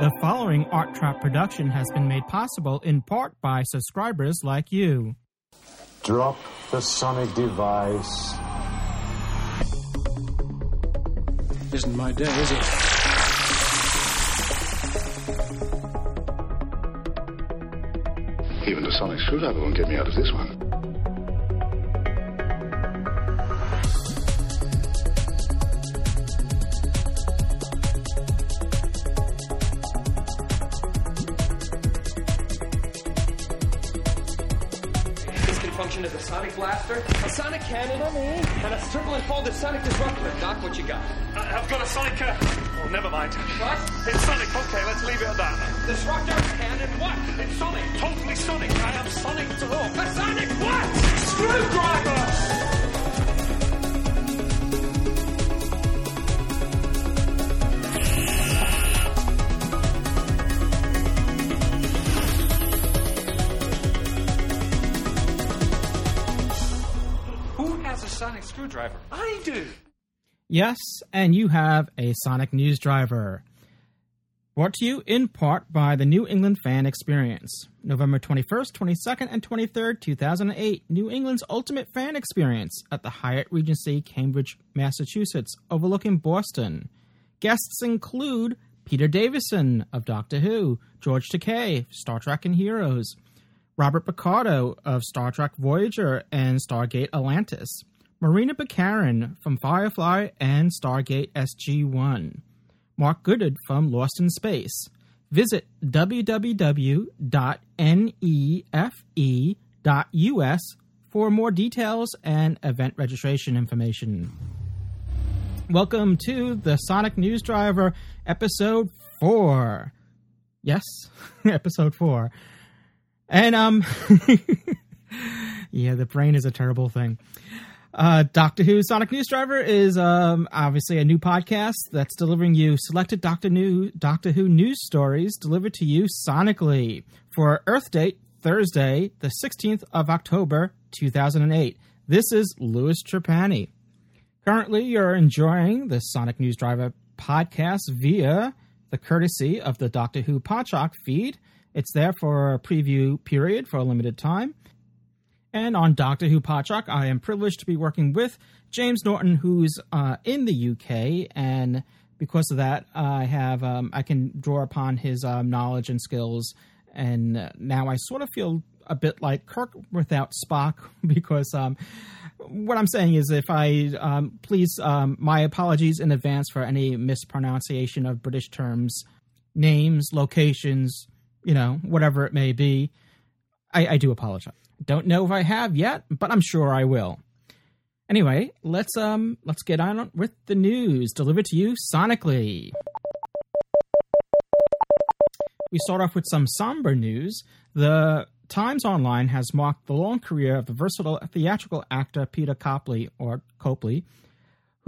The following Art Trap production has been made possible in part by subscribers like you. Drop the sonic device. Isn't my day, is it? Even the sonic screwdriver won't get me out of this one. Function as a sonic blaster, a sonic cannon, and a triple enfolded sonic disruptor. Doc, what you got? I- I've got a Sonic. Uh, oh, never mind. What? It's Sonic. Okay, let's leave it at that. Disruptor, cannon, what? It's Sonic. Totally Sonic. I have Sonic to all. A sonic what? Screwdriver! Do. Yes, and you have a Sonic News Driver. Brought to you in part by the New England Fan Experience. November 21st, 22nd, and 23rd, 2008, New England's ultimate fan experience at the Hyatt Regency, Cambridge, Massachusetts, overlooking Boston. Guests include Peter Davison of Doctor Who, George Takei, Star Trek and Heroes, Robert Picardo of Star Trek Voyager and Stargate Atlantis, Morena Baccarin from Firefly and Stargate SG 1, Mark Goddard from Lost in Space. Visit www.nefe.us for more details and event registration information. Welcome to the Sonic News Driver, episode 4. Yes, episode 4. And um yeah, the brain is a terrible thing. Uh, Doctor Who Sonic News Driver is um, obviously a new podcast that's delivering you selected Doctor New Doctor Who news stories delivered to you sonically for Earth date Thursday, the 16th of October, 2008. This is Louis Trapani. Currently, you're enjoying the Sonic News Driver podcast via the courtesy of the Doctor Who Podshock feed. It's there for a preview period for a limited time. And on Doctor Who Podshock, I am privileged to be working with James Norton, who's uh, in the UK, and because of that, I have um, I can draw upon his um, knowledge and skills. And now I sort of feel a bit like Kirk without Spock, because um, what I'm saying is, if I um, please, um, my apologies in advance for any mispronunciation of British terms, names, locations, you know, whatever it may be. I, I do apologize. Don't know if I have yet, but I'm sure I will. Anyway, let's um let's get on with the news delivered to you sonically. We start off with some somber news. The Times Online has marked the long career of the versatile theatrical actor Peter Copley, or Copley,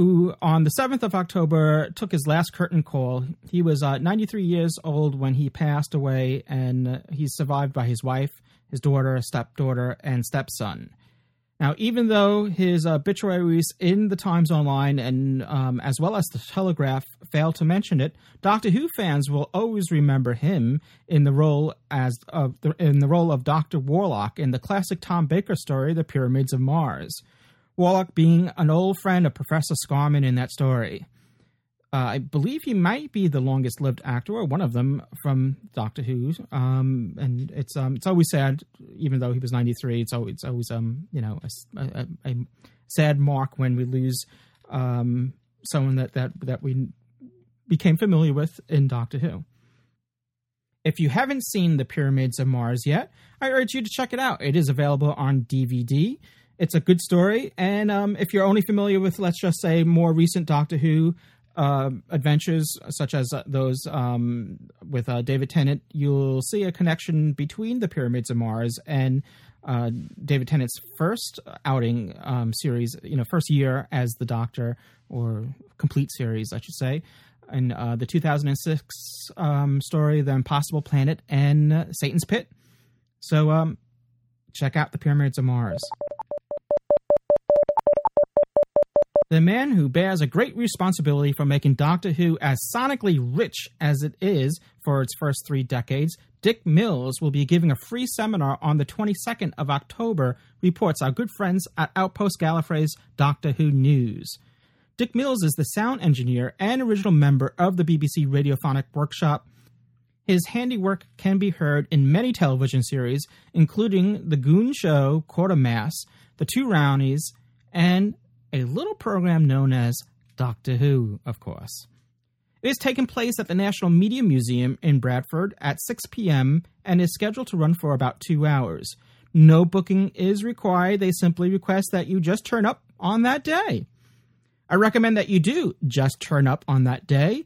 who on the 7th of October took his last curtain call. He was uh, 93 years old when he passed away, and uh, he's survived by his wife, his daughter, stepdaughter, and stepson. Now, even though his obituaries in the Times Online and um, as well as the Telegraph fail to mention it, Doctor Who fans will always remember him in the role as in the role of Doctor Warlock in the classic Tom Baker story, The Pyramids of Mars. Warlock being an old friend of Professor Scarman in that story. Uh, I believe he might be the longest lived actor, or one of them from Doctor Who. Um, and it's um, it's always sad, even though he was ninety three. It's always it's always um, you know a, a, a sad mark when we lose um, someone that that that we became familiar with in Doctor Who. If you haven't seen The Pyramids of Mars yet, I urge you to check it out. It is available on DVD. It's a good story, and um, if you're only familiar with, let's just say, more recent Doctor Who uh, adventures, such as uh, those um, with uh, David Tennant, you'll see a connection between the Pyramids of Mars and uh, David Tennant's first outing um, series, you know, first year as the Doctor, or complete series, I should say, and uh, the 2006 um, story, The Impossible Planet, and uh, Satan's Pit. So, um, check out the Pyramids of Mars. The man who bears a great responsibility for making Doctor Who as sonically rich as it is for its first three decades, Dick Mills will be giving a free seminar on the 22nd of October, reports our good friends at Outpost Gallifrey's Doctor Who News. Dick Mills is the sound engineer and original member of the BBC Radiophonic Workshop. His handiwork can be heard in many television series, including The Goon Show, Quatermass, The Two Ronnies, and a little program known as Doctor Who, of course. It is taking place at the National Media Museum in Bradford at 6 p.m. and is scheduled to run for about two hours. No booking is required. They simply request that you just turn up on that day. I recommend that you do just turn up on that day.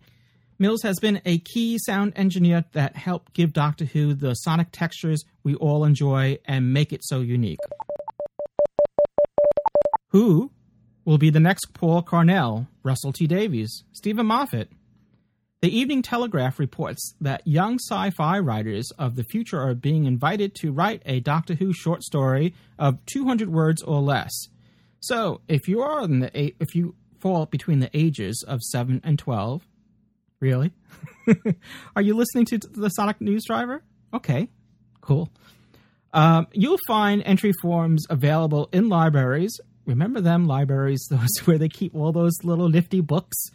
Mills has been a key sound engineer that helped give Doctor Who the sonic textures we all enjoy and make it so unique. Who will be the next Paul Cornell, Russell T Davies, Steven Moffat? The Evening Telegraph reports that young sci fi writers of the future are being invited to write a Doctor Who short story of 200 words or less. So, if you are in the eight, if you fall between the ages of 7 and 12, really? are you listening to the Sonic News Driver? Okay, cool. Um, you'll find entry forms available in libraries. Remember them libraries, those where they keep all those little nifty books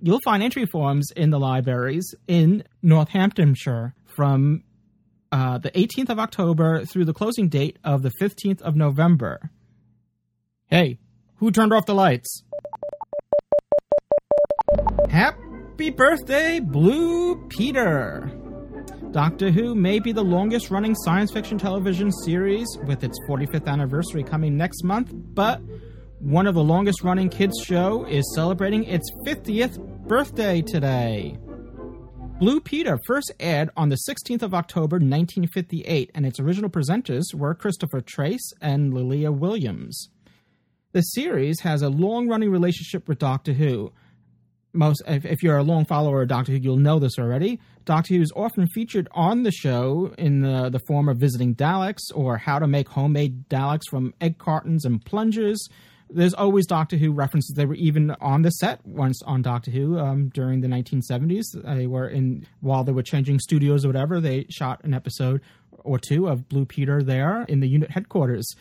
you'll find entry forms in the libraries in Northamptonshire from uh, the 18th of October through the closing date of the 15th of November. Hey, who turned off the lights? Happy birthday, Blue Peter! Doctor Who may be the longest running science fiction television series, with its 45th anniversary coming next month, but one of the longest running kids show is celebrating its 50th birthday today. Blue Peter first aired on the 16th of October 1958 and its original presenters were Christopher Trace and Leila Williams. The series has a long-running relationship with Doctor Who. Most if, if you're a long follower of Doctor Who, you'll know this already. Doctor Who is often featured on the show in the, the form of visiting Daleks or how to make homemade Daleks from egg cartons and plungers there's always Doctor Who references. They were even on the set once on Doctor Who um, during the 1970s. They were in while they were changing studios or whatever. They shot an episode or two of Blue Peter there in the unit headquarters.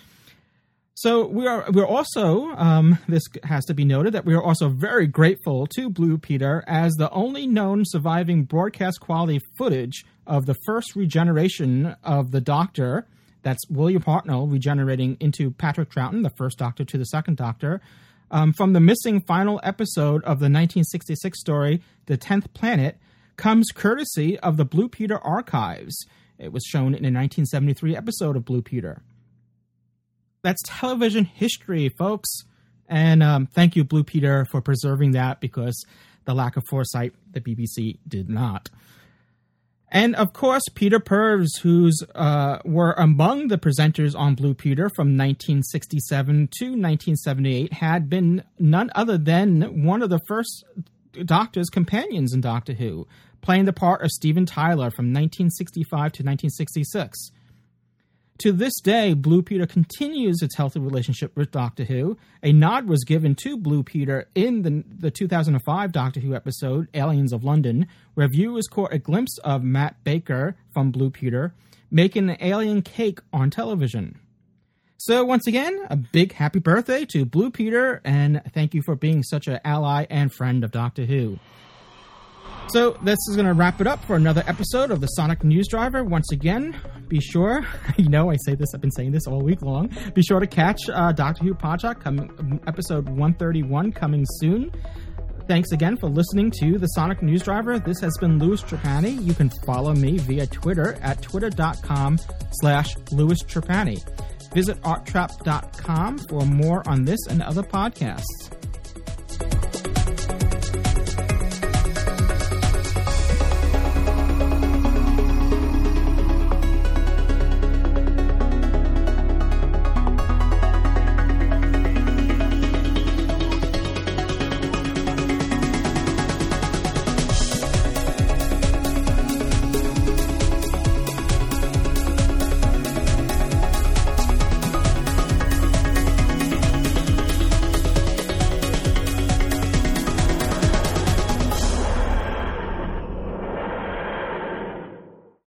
So we are we're also um, this has to be noted that we are also very grateful to Blue Peter as the only known surviving broadcast quality footage of the first regeneration of the Doctor that's William Hartnell regenerating into Patrick Troughton, the first Doctor to the second Doctor, um, from the missing final episode of the 1966 story, The Tenth Planet, comes courtesy of the Blue Peter archives. It was shown in a 1973 episode of Blue Peter. That's television history, folks. And um, thank you, Blue Peter, for preserving that because the lack of foresight, the BBC did not. And of course, Peter Purves, who's uh, were among the presenters on Blue Peter from 1967 to 1978, had been none other than one of the first Doctor's companions in Doctor Who, playing the part of Steven Taylor from 1965 to 1966. To this day, Blue Peter continues its healthy relationship with Doctor Who. A nod was given to Blue Peter in the, the 2005 Doctor Who episode, Aliens of London, where viewers caught a glimpse of Matt Baker from Blue Peter making an alien cake on television. So, once again, a big happy birthday to Blue Peter, and thank you for being such an ally and friend of Doctor Who. So this is going to wrap it up for another episode of the Sonic News Driver. Once again, be sure, you know I say this, I've been saying this all week long, be sure to catch uh, Doctor Who Podshock, coming, episode 131 coming soon. Thanks again for listening to the Sonic News Driver. This has been Louis Trapani. You can follow me via Twitter at twitter.com slash Louis Trapani. Visit arttrap.com for more on this and other podcasts.